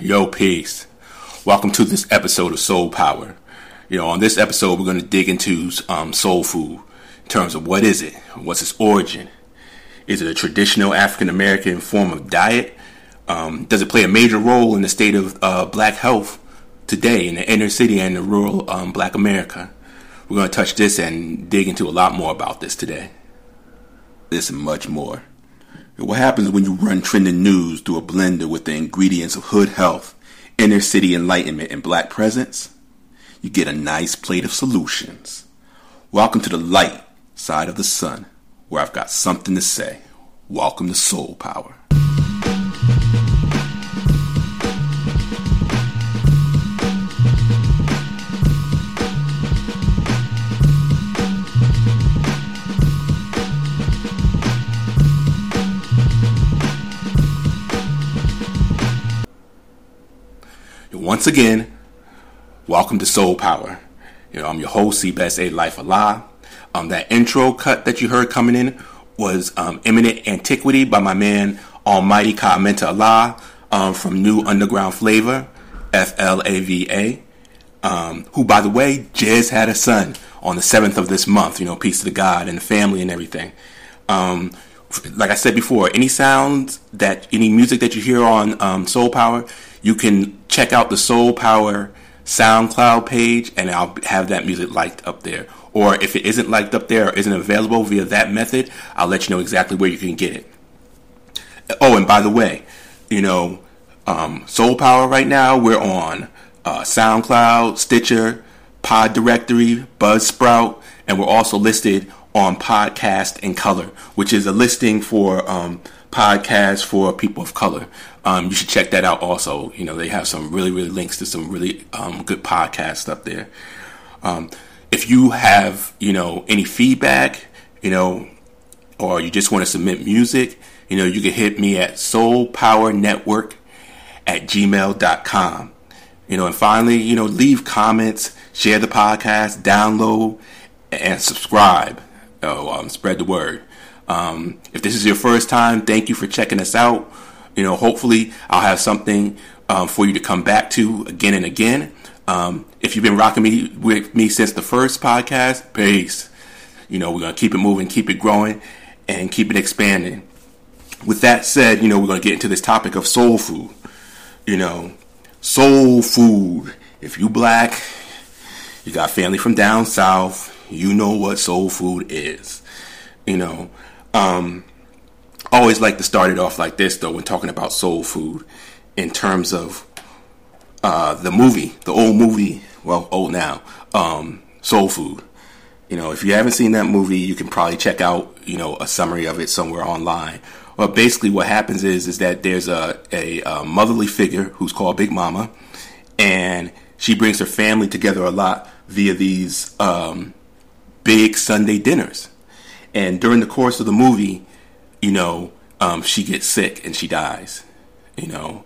Yo, peace. Welcome to this episode of Soul Power. You know, on this episode, we're going to dig into um, soul food in terms of what is it, what's its origin, is it a traditional African American form of diet? Um, does it play a major role in the state of uh, black health today in the inner city and the rural um, black America? We're going to touch this and dig into a lot more about this today. This and much more. What happens when you run trending news through a blender with the ingredients of hood health, inner city enlightenment, and black presence? You get a nice plate of solutions. Welcome to the light side of the sun, where I've got something to say. Welcome to Soul Power. Once again, welcome to Soul Power. You know, I'm your host, Seabest A Life Allah. Um, that intro cut that you heard coming in was um, Eminent Antiquity by my man Almighty Ka-Amenta Allah um, from New Underground Flavor, F L A V A. Um, who, by the way, just had a son on the 7th of this month. You know, peace to the God and the family and everything. Um, like I said before, any sounds that, any music that you hear on um, Soul Power, you can check out the Soul Power SoundCloud page and I'll have that music liked up there. Or if it isn't liked up there or isn't available via that method, I'll let you know exactly where you can get it. Oh, and by the way, you know, um, Soul Power right now, we're on uh, SoundCloud, Stitcher, Pod Directory, Buzzsprout, and we're also listed on Podcast in Color, which is a listing for um, podcasts for people of color. Um, you should check that out also. You know, they have some really, really links to some really um, good podcasts up there. Um, if you have, you know, any feedback, you know, or you just want to submit music, you know, you can hit me at soulpowernetwork at gmail.com. You know, and finally, you know, leave comments, share the podcast, download, and subscribe. Oh, um, spread the word. Um, if this is your first time, thank you for checking us out. You know, hopefully I'll have something um, for you to come back to again and again. Um, if you've been rocking me with me since the first podcast, peace. You know, we're gonna keep it moving, keep it growing, and keep it expanding. With that said, you know, we're gonna get into this topic of soul food. You know, soul food. If you black, you got family from down south, you know what soul food is. You know, um, always like to start it off like this though when talking about soul food in terms of uh, the movie, the old movie, well, old now, um, Soul Food. You know, if you haven't seen that movie, you can probably check out, you know, a summary of it somewhere online. But basically, what happens is is that there's a, a, a motherly figure who's called Big Mama, and she brings her family together a lot via these um, big Sunday dinners. And during the course of the movie, you know, um, she gets sick and she dies. You know,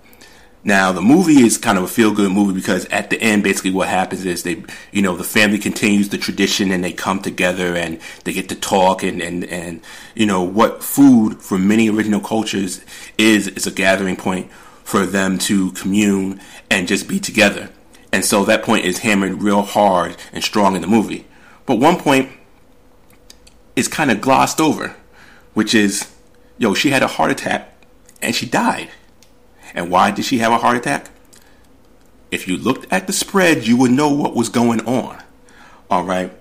now the movie is kind of a feel good movie because at the end, basically what happens is they, you know, the family continues the tradition and they come together and they get to talk and and and you know what food for many original cultures is is a gathering point for them to commune and just be together. And so that point is hammered real hard and strong in the movie. But one point is kind of glossed over, which is yo, she had a heart attack and she died. And why did she have a heart attack? If you looked at the spread, you would know what was going on. All right.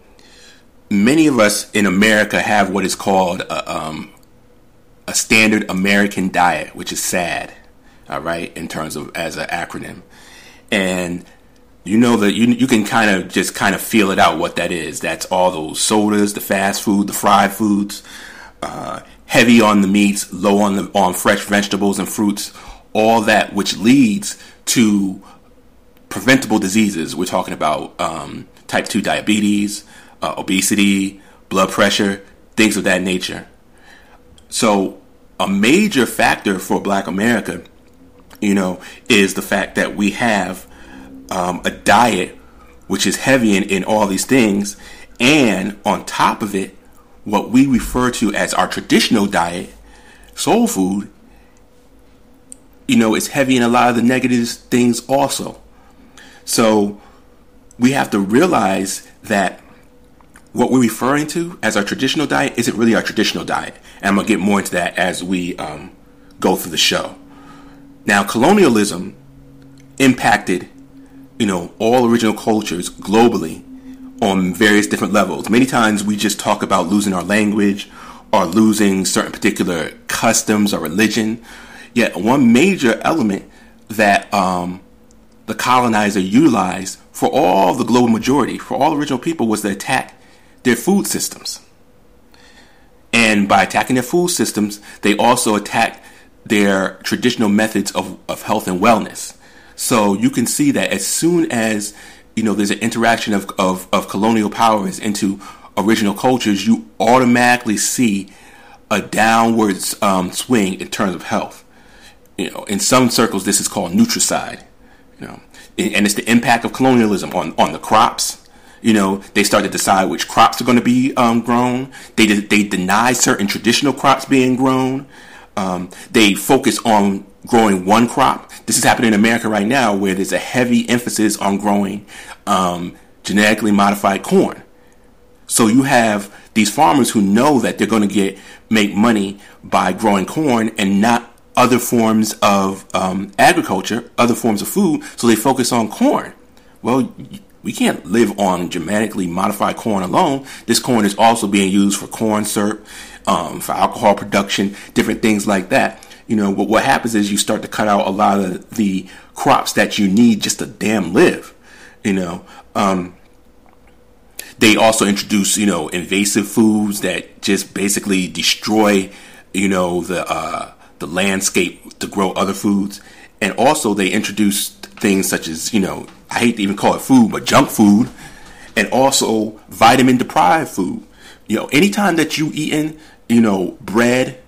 Many of us in America have what is called a, um, a standard American diet, which is SAD. All right, in terms of as an acronym, and you know that you you can kind of just kind of feel it out what that is. That's all those sodas, the fast food, the fried foods. Uh, heavy on the meats, low on the on fresh vegetables and fruits, all that which leads to preventable diseases. We're talking about um, type two diabetes, uh, obesity, blood pressure, things of that nature. So, a major factor for Black America, you know, is the fact that we have um, a diet which is heavy in, in all these things, and on top of it, what we refer to as our traditional diet, soul food, you know, is heavy in a lot of the negative things also. So we have to realize that what we're referring to as our traditional diet isn't really our traditional diet. And I'm going to get more into that as we um, go through the show. Now, colonialism impacted, you know, all original cultures globally on various different levels. Many times we just talk about losing our language or losing certain particular customs or religion. Yet one major element that um, the colonizer utilized for all the global majority, for all original people, was to attack their food systems. And by attacking their food systems, they also attacked their traditional methods of, of health and wellness. So you can see that as soon as you know there's an interaction of, of, of colonial powers into original cultures, you automatically see a downward um, swing in terms of health. You know, in some circles, this is called nutricide. You know, and it's the impact of colonialism on on the crops. You know, they start to decide which crops are going to be um, grown. They they deny certain traditional crops being grown. Um, they focus on growing one crop. This is happening in America right now, where there's a heavy emphasis on growing um, genetically modified corn. So you have these farmers who know that they're going to get make money by growing corn and not other forms of um, agriculture, other forms of food. So they focus on corn. Well, we can't live on genetically modified corn alone. This corn is also being used for corn syrup, um, for alcohol production, different things like that. You know, what, what happens is you start to cut out a lot of the crops that you need just to damn live. You know, um, they also introduce, you know, invasive foods that just basically destroy, you know, the uh, the landscape to grow other foods. And also they introduce things such as, you know, I hate to even call it food, but junk food, and also vitamin deprived food. You know, anytime that you eating, you know, bread,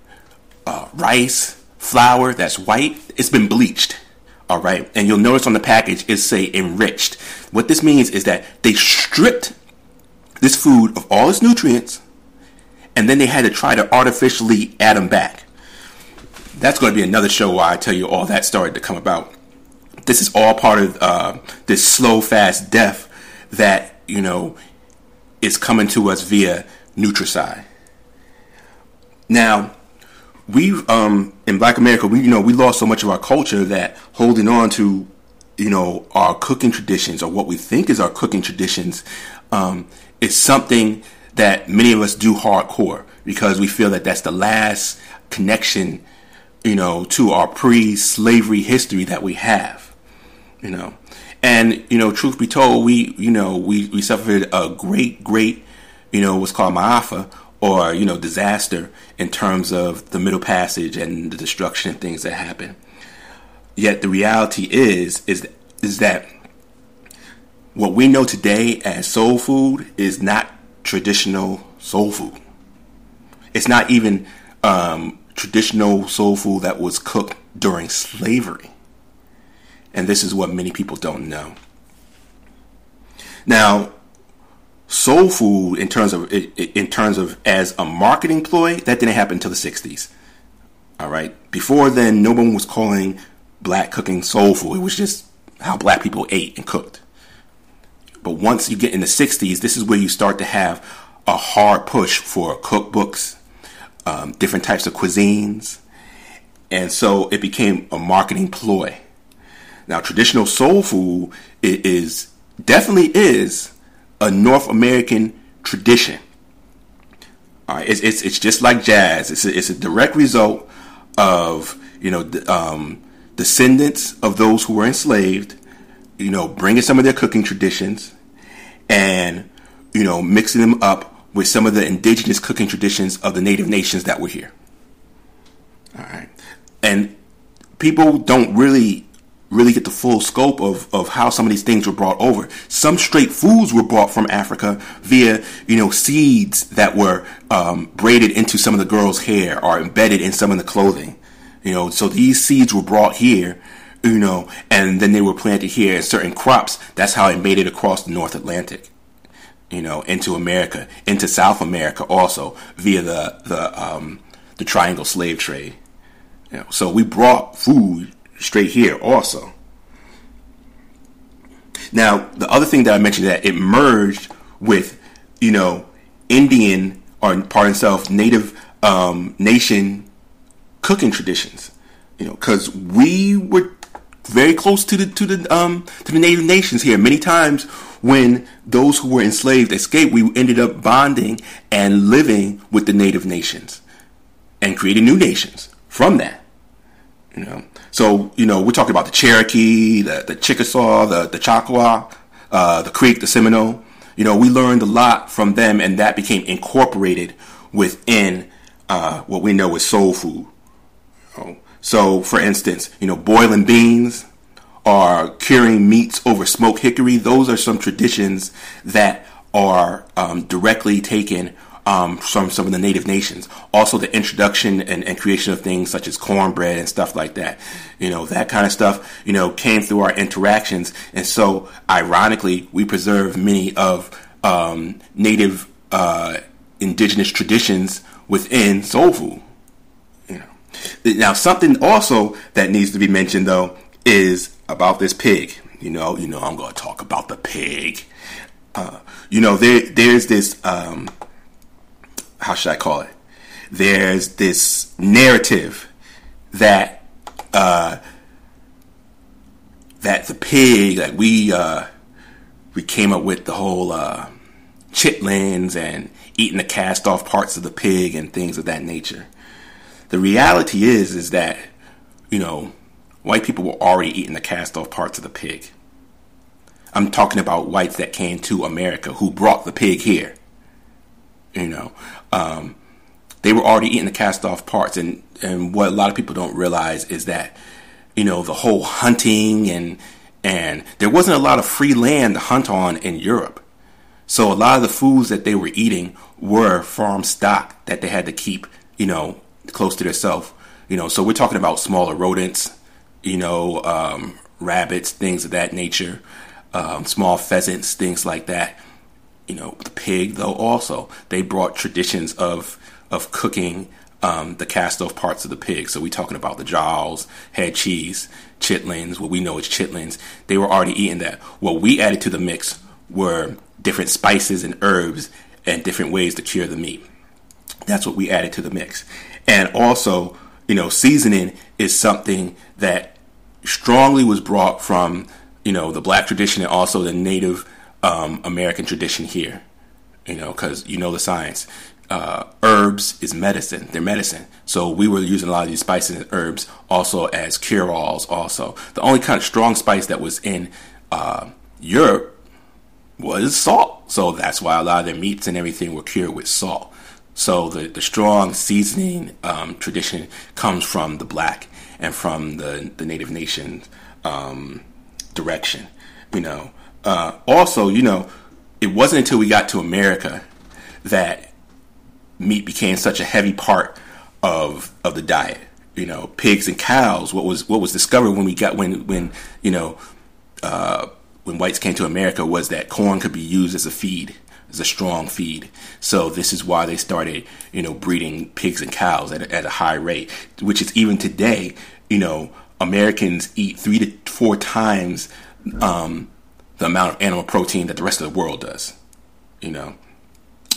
uh, rice, flour that's white, it's been bleached. All right. And you'll notice on the package it say enriched. What this means is that they stripped this food of all its nutrients, and then they had to try to artificially add them back. That's going to be another show where I tell you all that started to come about. This is all part of uh, this slow, fast death that you know is coming to us via Nutricide. Now, we um, in Black America, we you know we lost so much of our culture that holding on to you know our cooking traditions or what we think is our cooking traditions um, is something that many of us do hardcore because we feel that that's the last connection, you know, to our pre-slavery history that we have, you know. And you know, truth be told, we you know we we suffered a great great you know what's called Maafa or you know disaster in terms of the Middle Passage and the destruction and things that happen. Yet the reality is is is that what we know today as soul food is not traditional soul food. It's not even um, traditional soul food that was cooked during slavery. And this is what many people don't know. Now, soul food, in terms of in terms of as a marketing ploy, that didn't happen until the '60s. All right. Before then, no one was calling black cooking soul food. It was just how black people ate and cooked. But once you get in the 60s, this is where you start to have a hard push for cookbooks, um, different types of cuisines. And so it became a marketing ploy. Now, traditional soul food is definitely is a North American tradition. All right, it's, it's, it's just like jazz. It's a, it's a direct result of you know um, descendants of those who were enslaved you know, bringing some of their cooking traditions and, you know, mixing them up with some of the indigenous cooking traditions of the native nations that were here. All right. And people don't really really get the full scope of, of how some of these things were brought over. Some straight foods were brought from Africa via, you know, seeds that were um, braided into some of the girls' hair or embedded in some of the clothing. You know, so these seeds were brought here you know, and then they were planted here in certain crops. That's how it made it across the North Atlantic, you know, into America, into South America also via the the um, the Triangle slave trade. You know, so we brought food straight here also. Now, the other thing that I mentioned that it merged with, you know, Indian or pardon self, native um, nation cooking traditions. You know, because we were very close to the to the um, to the native nations here. Many times when those who were enslaved escaped, we ended up bonding and living with the native nations and creating new nations from that. You know, so you know we're talking about the Cherokee, the the Chickasaw, the the Choctaw, uh, the Creek, the Seminole. You know, we learned a lot from them, and that became incorporated within uh, what we know as soul food. You know? So, for instance, you know, boiling beans or curing meats over smoked hickory. Those are some traditions that are um, directly taken um, from some of the native nations. Also, the introduction and, and, creation of things such as cornbread and stuff like that. You know, that kind of stuff, you know, came through our interactions. And so, ironically, we preserve many of um, native uh, indigenous traditions within soul food. You know. Now, something also that needs to be mentioned, though, is about this pig. You know, you know, I'm going to talk about the pig. Uh, you know, there, there's this um, how should I call it? There's this narrative that uh, that the pig, like we uh, we came up with the whole uh, chitlins and eating the cast off parts of the pig and things of that nature. The reality is is that you know white people were already eating the cast off parts of the pig. I'm talking about whites that came to America who brought the pig here. You know, um, they were already eating the cast off parts. And, and what a lot of people don't realize is that, you know, the whole hunting and, and there wasn't a lot of free land to hunt on in Europe. So a lot of the foods that they were eating were farm stock that they had to keep, you know, close to themselves. You know, so we're talking about smaller rodents, you know, um, rabbits, things of that nature, um, small pheasants, things like that you know, the pig, though, also, they brought traditions of, of cooking um, the cast off parts of the pig. So we're talking about the jowls, head cheese, chitlins, what we know as chitlins. They were already eating that. What we added to the mix were different spices and herbs and different ways to cure the meat. That's what we added to the mix. And also, you know, seasoning is something that strongly was brought from, you know, the black tradition and also the native um, American tradition here, you know, because you know the science. Uh, herbs is medicine. They're medicine. So we were using a lot of these spices and herbs also as cure-alls. Also, the only kind of strong spice that was in uh, Europe was salt. So that's why a lot of their meats and everything were cured with salt. So the, the strong seasoning um, tradition comes from the black and from the, the native nation um, direction, you know. Uh, also, you know, it wasn't until we got to America that meat became such a heavy part of of the diet. You know, pigs and cows. What was what was discovered when we got when when you know uh, when whites came to America was that corn could be used as a feed, as a strong feed. So this is why they started you know breeding pigs and cows at a, at a high rate, which is even today. You know, Americans eat three to four times. Um, the amount of animal protein that the rest of the world does. You know,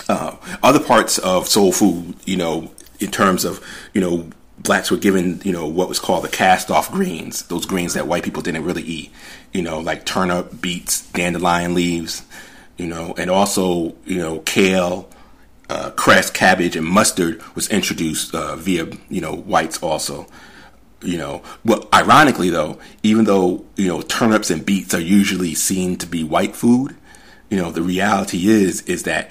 uh, other parts of soul food, you know, in terms of you know blacks were given you know what was called the cast off greens those greens that white people didn't really eat you know like turnip beets dandelion leaves you know and also you know kale uh, cress cabbage and mustard was introduced uh, via you know whites also you know, well, ironically though, even though you know turnips and beets are usually seen to be white food, you know, the reality is is that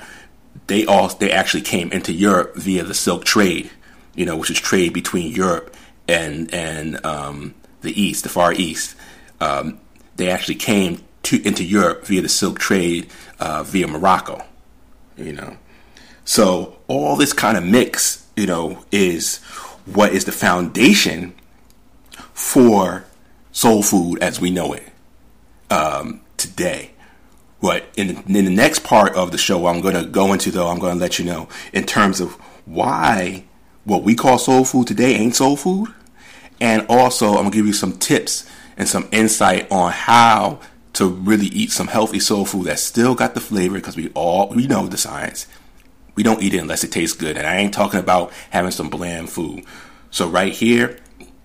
they all they actually came into Europe via the silk trade, you know, which is trade between Europe and and um, the East, the Far East. Um, they actually came to into Europe via the silk trade uh, via Morocco, you know. So all this kind of mix, you know, is what is the foundation for soul food as we know it um, today. But in, in the next part of the show, I'm going to go into though, I'm going to let you know in terms of why what we call soul food today ain't soul food, And also, I'm gonna give you some tips and some insight on how to really eat some healthy soul food that still got the flavor because we all we know the science. We don't eat it unless it tastes good. And I ain't talking about having some bland food. So right here,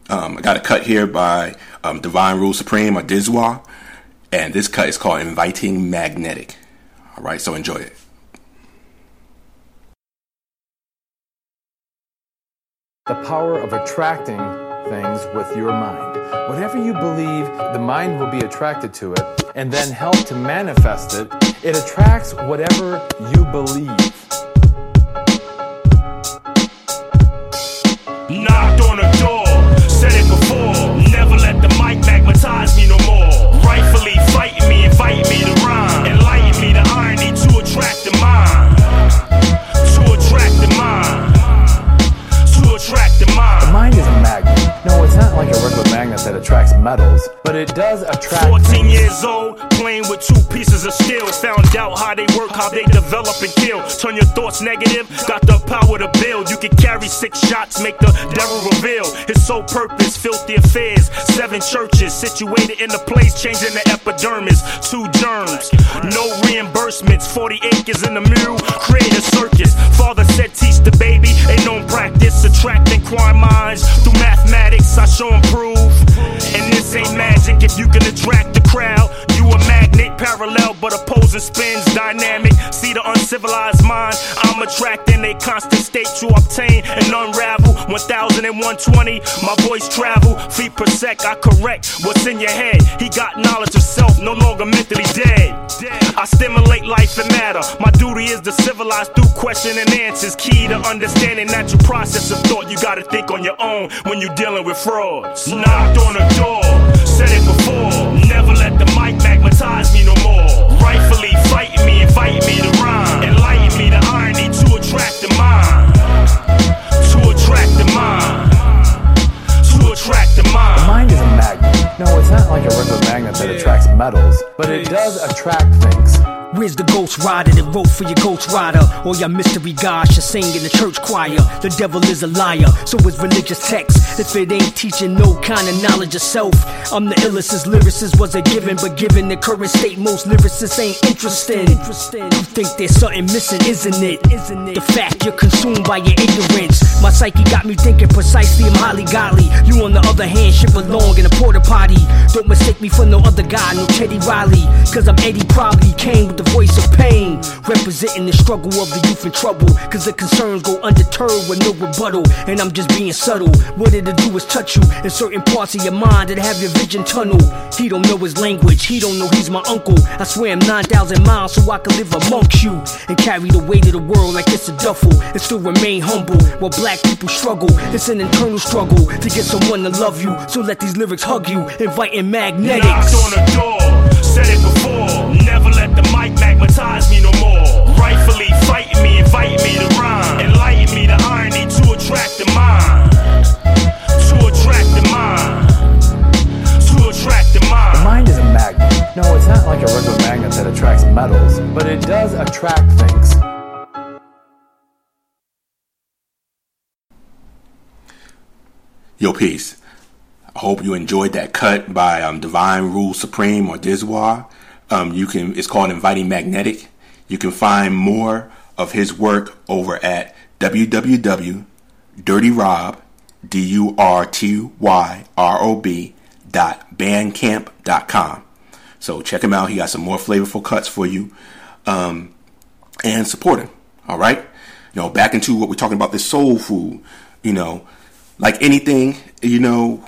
um, I got a cut here by um, Divine Rule Supreme or Dizwa. And this cut is called Inviting Magnetic. All right, so enjoy it. The power of attracting things with your mind. Whatever you believe, the mind will be attracted to it and then help to manifest it. It attracts whatever you believe. No, it's not like a regular that attracts metals, but it does attract 14 things. years old, playing with two pieces of steel. Found out how they work, how they develop and kill. Turn your thoughts negative, got the power to build. You can carry six shots, make the devil reveal his sole purpose. Filthy affairs, seven churches situated in the place, changing the epidermis. Two germs, no reimbursements. 40 acres in the mule, create a circus. Father said, teach the baby, ain't no practice. Crime minds through mathematics. I show 'em proof. And this ain't magic if you can attract the a magnet, parallel but opposing spins, dynamic. See the uncivilized mind. I'm attracting a constant state to obtain and unravel. 100120, my voice travel. Feet per sec, I correct what's in your head. He got knowledge of self, no longer mentally dead. I stimulate life and matter. My duty is to civilize through question and answers. Key to understanding natural process of thought. You gotta think on your own when you're dealing with frauds. Knocked on the door, said it before. Attract the The mind. mind is a magnet. No, it's not like a regular magnet that attracts metals, but it does attract things. Where's the ghost rider that wrote for your ghost rider? Or your mystery gods should sing in the church choir. The devil is a liar, so is religious text. If it ain't teaching no kind of knowledge of self, I'm the illest as lyricist was a given, but given the current state, most lyricists ain't interested. You think there's something missing, isn't it? Isn't it? The fact you're consumed by your ignorance. My psyche got me thinking precisely, I'm highly godly. You, on the other hand, should belong in a porta potty. Don't mistake me for no other guy, no Teddy Riley. Cause I'm Eddie probably came with the voice of pain. Representing the struggle of the youth in trouble. Cause the concerns go undeterred with no rebuttal. And I'm just being subtle. What it'll do is touch you in certain parts of your mind that have your vision tunnel. He don't know his language, he don't know he's my uncle. I swear I'm 9,000 miles so I can live amongst you. And carry the weight of the world like it's a duffel. And still remain humble while black people struggle. It's an internal struggle to get someone to love you. So let these lyrics hug you, inviting magnetics. Knocked on the door, said it before. Never let the mic me no more. Rightfully fighting me, inviting me to rhyme. Enlighten me to irony to attract the mind. To attract the mind. To attract the The mind. mind is a magnet. No, it's not like a regular magnet that attracts metals, but it does attract things. Yo, peace. I hope you enjoyed that cut by um, Divine Rule Supreme or Dizwa. Um, you can. It's called Inviting Magnetic. You can find more of his work over at www.durtyrob, d u r t y r o b dot. So check him out. He got some more flavorful cuts for you, um, and support him. All right. You know, back into what we're talking about. This soul food. You know, like anything. You know,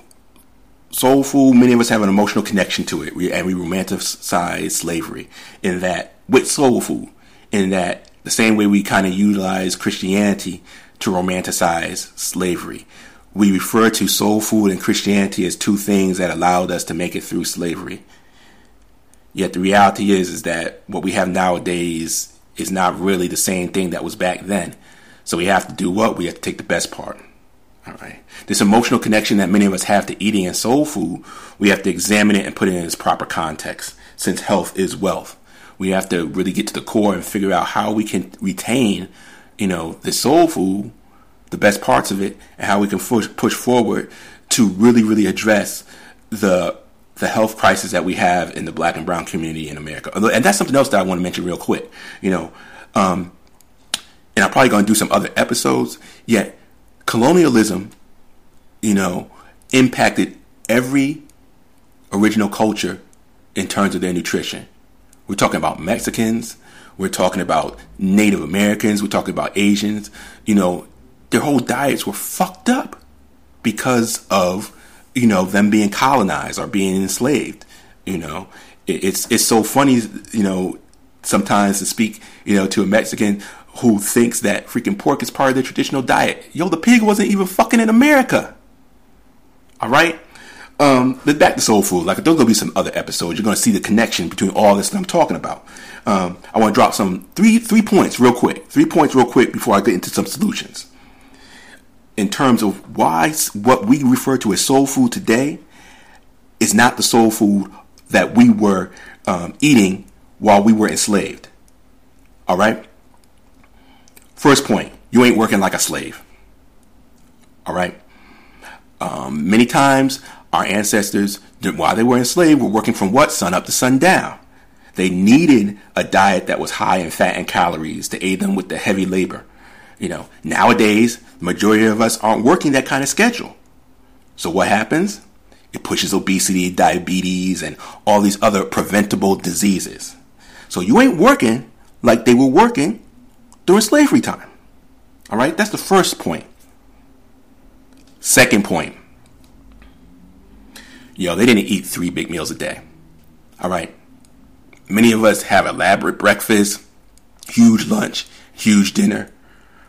soul food, many of us have an emotional connection to it, we, and we romanticize slavery in that with soul food, in that the same way we kind of utilize Christianity to romanticize slavery. We refer to soul food and Christianity as two things that allowed us to make it through slavery. Yet the reality is, is that what we have nowadays is not really the same thing that was back then. So we have to do what? We have to take the best part. All right. This emotional connection that many of us have to eating and soul food, we have to examine it and put it in its proper context. Since health is wealth, we have to really get to the core and figure out how we can retain, you know, the soul food, the best parts of it, and how we can push push forward to really, really address the the health crisis that we have in the black and brown community in America. And that's something else that I want to mention real quick. You know, um, and I'm probably going to do some other episodes. Yet, colonialism, you know, impacted every original culture in terms of their nutrition. We're talking about Mexicans. We're talking about Native Americans. We're talking about Asians. You know, their whole diets were fucked up because of you know them being colonized or being enslaved. You know, it's it's so funny. You know, sometimes to speak you know to a Mexican who thinks that freaking pork is part of their traditional diet. Yo, the pig wasn't even fucking in America. All right. Um, but back to soul food. Like there's gonna be some other episodes. You're gonna see the connection between all this that I'm talking about. Um, I want to drop some three three points real quick. Three points real quick before I get into some solutions. In terms of why what we refer to as soul food today is not the soul food that we were um, eating while we were enslaved. All right. First point: you ain't working like a slave. All right. Um, many times our ancestors, while they were enslaved, were working from what? Sun up to sun down. They needed a diet that was high in fat and calories to aid them with the heavy labor. You know, nowadays, the majority of us aren't working that kind of schedule. So what happens? It pushes obesity, diabetes, and all these other preventable diseases. So you ain't working like they were working during slavery time. All right, that's the first point. Second point Yo, they didn't eat three big meals a day. All right. Many of us have elaborate breakfast, huge lunch, huge dinner,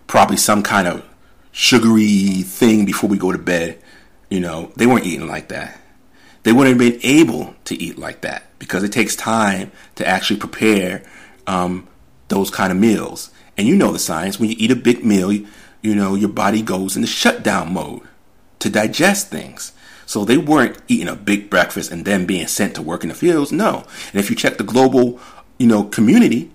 probably some kind of sugary thing before we go to bed. You know, they weren't eating like that. They wouldn't have been able to eat like that because it takes time to actually prepare um, those kind of meals. And you know the science. When you eat a big meal, you, you know, your body goes into shutdown mode to digest things. So they weren't eating a big breakfast and then being sent to work in the fields. No. And if you check the global, you know, community,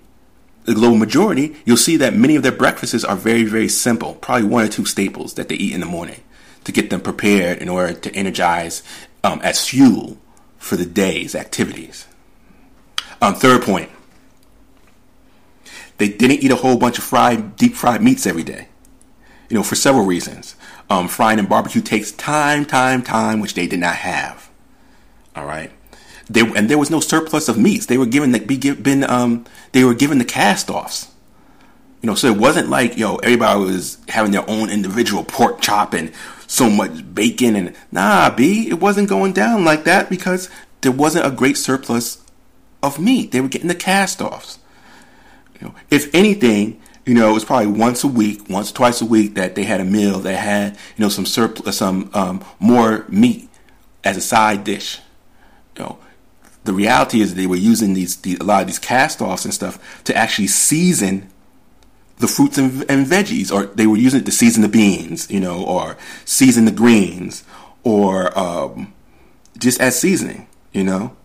the global majority, you'll see that many of their breakfasts are very, very simple. Probably one or two staples that they eat in the morning to get them prepared in order to energize um, as fuel for the day's activities. Um, third point, they didn't eat a whole bunch of fried, deep fried meats every day. You know, for several reasons um, frying and barbecue takes time, time, time, which they did not have. All right. They, and there was no surplus of meats. They were given the be been um they were given the cast offs. You know, so it wasn't like yo everybody was having their own individual pork chop and so much bacon and nah, b it wasn't going down like that because there wasn't a great surplus of meat. They were getting the cast offs. Know, if anything, you know, it was probably once a week, once twice a week that they had a meal that had, you know, some surplus, some um, more meat as a side dish. You know, the reality is they were using these, these a lot of these cast-offs and stuff to actually season the fruits and, and veggies, or they were using it to season the beans, you know, or season the greens, or um, just as seasoning. You know,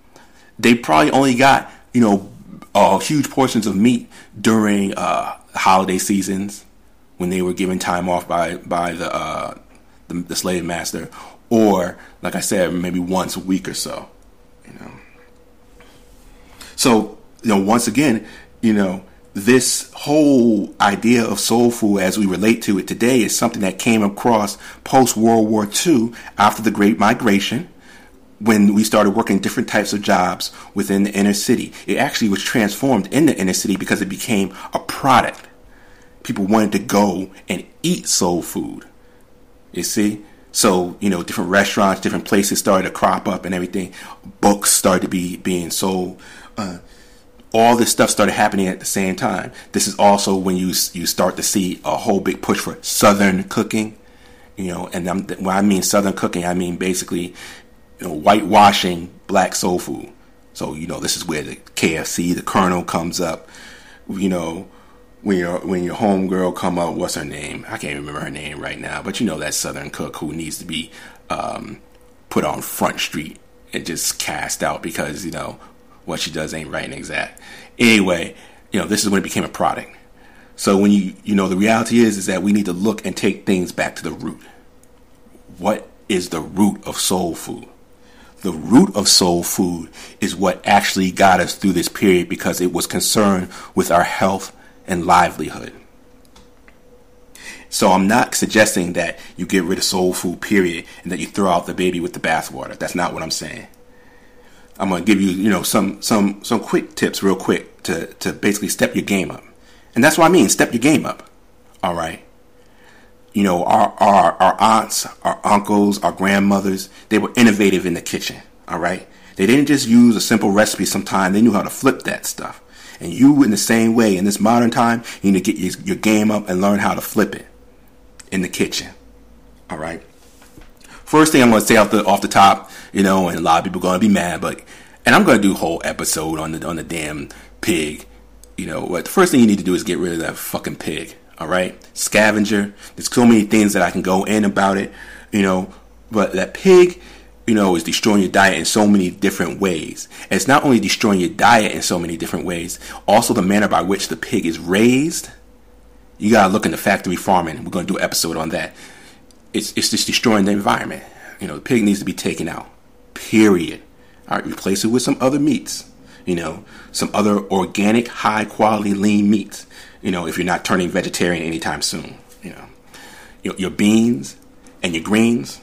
they probably only got you know uh, huge portions of meat during uh, holiday seasons when they were given time off by by the, uh, the, the slave master, or like I said, maybe once a week or so. You know. So you know, once again, you know, this whole idea of soul food as we relate to it today is something that came across post World War II after the Great Migration when we started working different types of jobs within the inner city. It actually was transformed in the inner city because it became a product. People wanted to go and eat soul food. You see? So, you know, different restaurants, different places started to crop up and everything. Books started to be being sold. Uh, all this stuff started happening at the same time. This is also when you you start to see a whole big push for Southern cooking. You know, and I'm, when I mean Southern cooking, I mean basically you know, whitewashing black soul food. So, you know, this is where the KFC, the Colonel comes up. You know, when your when your homegirl come up, what's her name? I can't remember her name right now, but you know that Southern cook who needs to be um, put on Front Street and just cast out because you know what she does ain't right and exact. Anyway, you know this is when it became a product. So when you you know the reality is is that we need to look and take things back to the root. What is the root of soul food. The root of soul food is what actually got us through this period because it was concerned with our health and livelihood. So I'm not suggesting that you get rid of soul food, period, and that you throw out the baby with the bathwater. That's not what I'm saying. I'm gonna give you, you know, some some some quick tips, real quick, to to basically step your game up, and that's what I mean. Step your game up. All right. You know, our our our aunts, our uncles, our grandmothers, they were innovative in the kitchen. All right. They didn't just use a simple recipe. Sometimes they knew how to flip that stuff. And you, in the same way, in this modern time, you need to get your, your game up and learn how to flip it in the kitchen. All right. First thing I'm going to say off the off the top, you know, and a lot of people are going to be mad, but and I'm going to do a whole episode on the on the damn pig. You know, what the first thing you need to do is get rid of that fucking pig. All right, scavenger. There's so many things that I can go in about it. You know, but that pig, you know, is destroying your diet in so many different ways. And it's not only destroying your diet in so many different ways, also the manner by which the pig is raised you gotta look into factory farming. We're gonna do an episode on that. It's it's just destroying the environment. You know, the pig needs to be taken out. Period. All right, replace it with some other meats. You know, some other organic, high quality, lean meats. You know, if you're not turning vegetarian anytime soon. You know, your, your beans and your greens.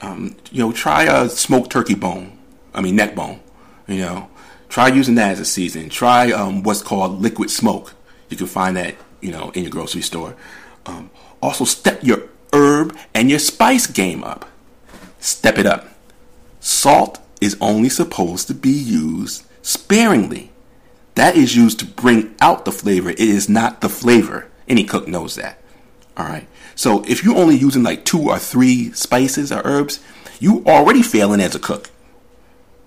Um, you know, try a smoked turkey bone. I mean, neck bone. You know, try using that as a season. Try um, what's called liquid smoke. You can find that you know, in your grocery store. Um, also, step your herb and your spice game up. Step it up. Salt is only supposed to be used sparingly. That is used to bring out the flavor. It is not the flavor. Any cook knows that. All right. So if you're only using like two or three spices or herbs, you already failing as a cook.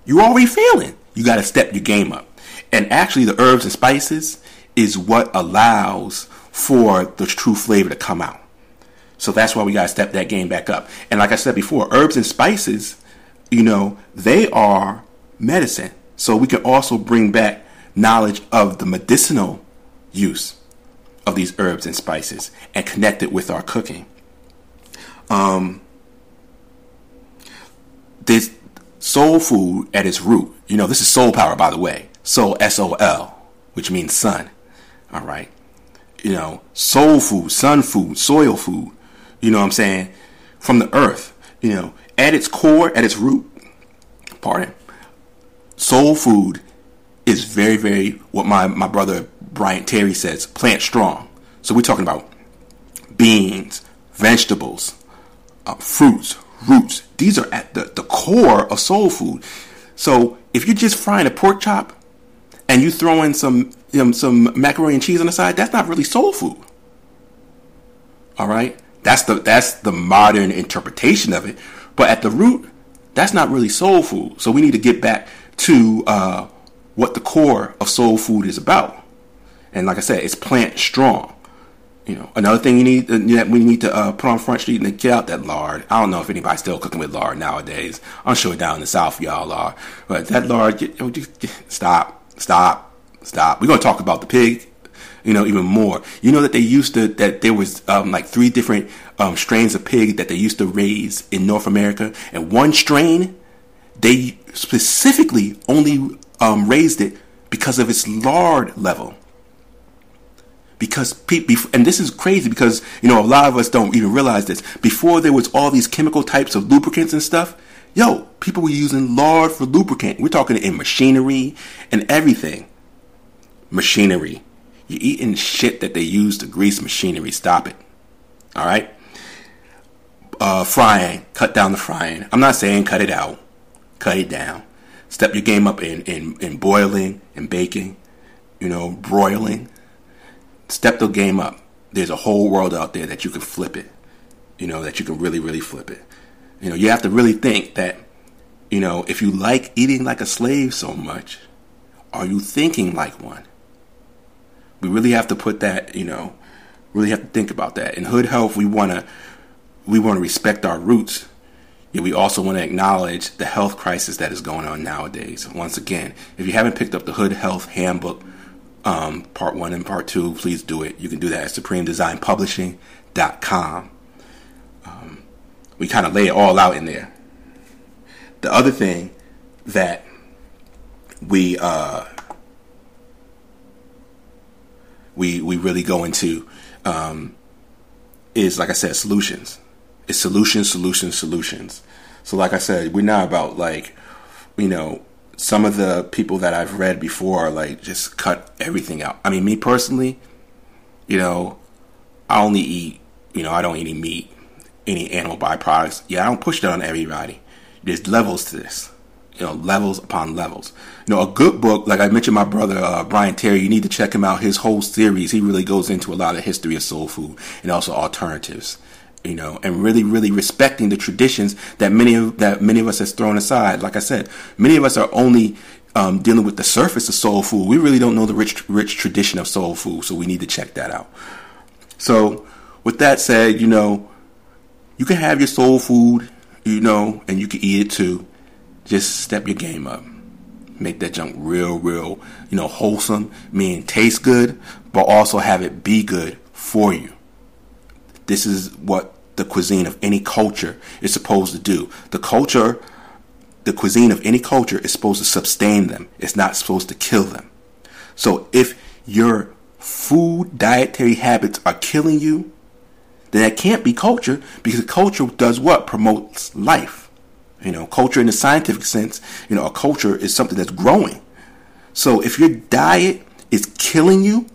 You already failing. You got to step your game up. And actually, the herbs and spices is what allows for the true flavor to come out. So that's why we got to step that game back up. And like I said before, herbs and spices, you know, they are medicine. So we can also bring back knowledge of the medicinal use of these herbs and spices and connect it with our cooking. Um, this soul food at its root, you know, this is soul power, by the way. Soul, S O L, which means sun. All right. You know, soul food, sun food, soil food. You know what I'm saying? From the earth. You know, at its core, at its root, pardon, soul food is very, very, what my, my brother Bryant Terry says, plant strong. So we're talking about beans, vegetables, uh, fruits, roots. These are at the, the core of soul food. So if you're just frying a pork chop and you throw in some you know, some macaroni and cheese on the side, that's not really soul food. All right, that's the that's the modern interpretation of it. But at the root, that's not really soul food. So we need to get back to uh, what the core of soul food is about. And like I said, it's plant strong. You know, another thing you need uh, that we need to uh, put on Front Street and get out that lard. I don't know if anybody's still cooking with lard nowadays. I'm sure down in the South y'all are, but that lard, get, get, stop, stop, Stop. We're to talk about the pig, you know, even more. You know that they used to, that there was um, like three different um, strains of pig that they used to raise in North America. And one strain, they specifically only um, raised it because of its lard level. Because people, and this is crazy because, you know, a lot of us don't even realize this. Before there was all these chemical types of lubricants and stuff, yo, people were using lard for lubricant. We're talking in machinery and everything machinery. You're eating shit that they use to grease machinery. Stop it. All right? Uh, frying. Cut down the frying. I'm not saying cut it out. Cut it down. Step your game up in, in, in boiling and baking, you know, broiling. Step the game up. There's a whole world out there that you can flip it. You know, that you can really, really flip it. You know, you have to really think that, you know, if you like eating like a slave so much, are you thinking like one? we really have to put that, you know, really have to think about that. In Hood Health, we want to we want to respect our roots. Yet we also want to acknowledge the health crisis that is going on nowadays. Once again, if you haven't picked up the Hood Health Handbook, um, part one and part two, please do it. You can do that at supremedesignpublishing.com. Um, we kind of lay it all out in there. The other thing that we uh, we we really go into um, is like I said, solutions. It's solutions, solutions, solutions. So like I said, we're not about like you know some of the people that I've read before are like just cut everything out. I mean, me personally, you know, I only eat you know I don't eat any meat, any animal byproducts. Yeah, I don't push that on everybody. There's levels to this you know, levels upon levels. You know, a good book, like I mentioned, my brother uh, Bryant Terry. You need to check him out. His whole series, he really goes into a lot of history of soul food and also alternatives. You know, and really, really respecting the traditions that many of that many of us has thrown aside. Like I said, many of us are only um, dealing with the surface of soul food. We really don't know the rich, rich tradition of soul food, so we need to check that out. So, with that said, you know, you can have your soul food, you know, and you can eat it too just step your game up. Make that junk real, real, you know, wholesome, meaning taste good, but also have it be good for you. This is what the cuisine of any culture is supposed to do. The culture, the cuisine of any culture is supposed to sustain them. It's not supposed to kill them. So if your food dietary habits are killing you, then that can't be culture because culture does what? Promotes life. You know, culture in the scientific sense, you know, a culture is something that's growing. So if your diet is killing you,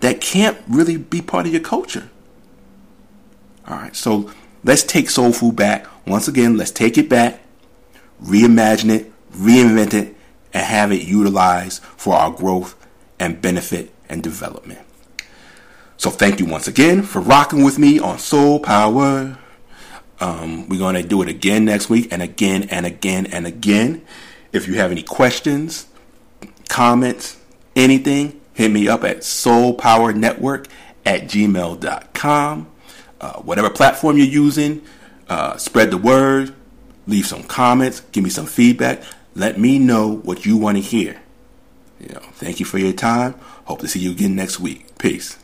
that can't really be part of your culture. All right, so let's take soul food back. Once again, let's take it back, reimagine it, reinvent it, and have it utilized for our growth and benefit and development. So thank you once again for rocking with me on Soul Power. Um, we're going to do it again next week and again and again and again. If you have any questions, comments, anything, hit me up at soulpowernetwork at gmail.com. Uh, whatever platform you're using, uh, spread the word, leave some comments, give me some feedback. Let me know what you want to hear. You know, thank you for your time. Hope to see you again next week. Peace.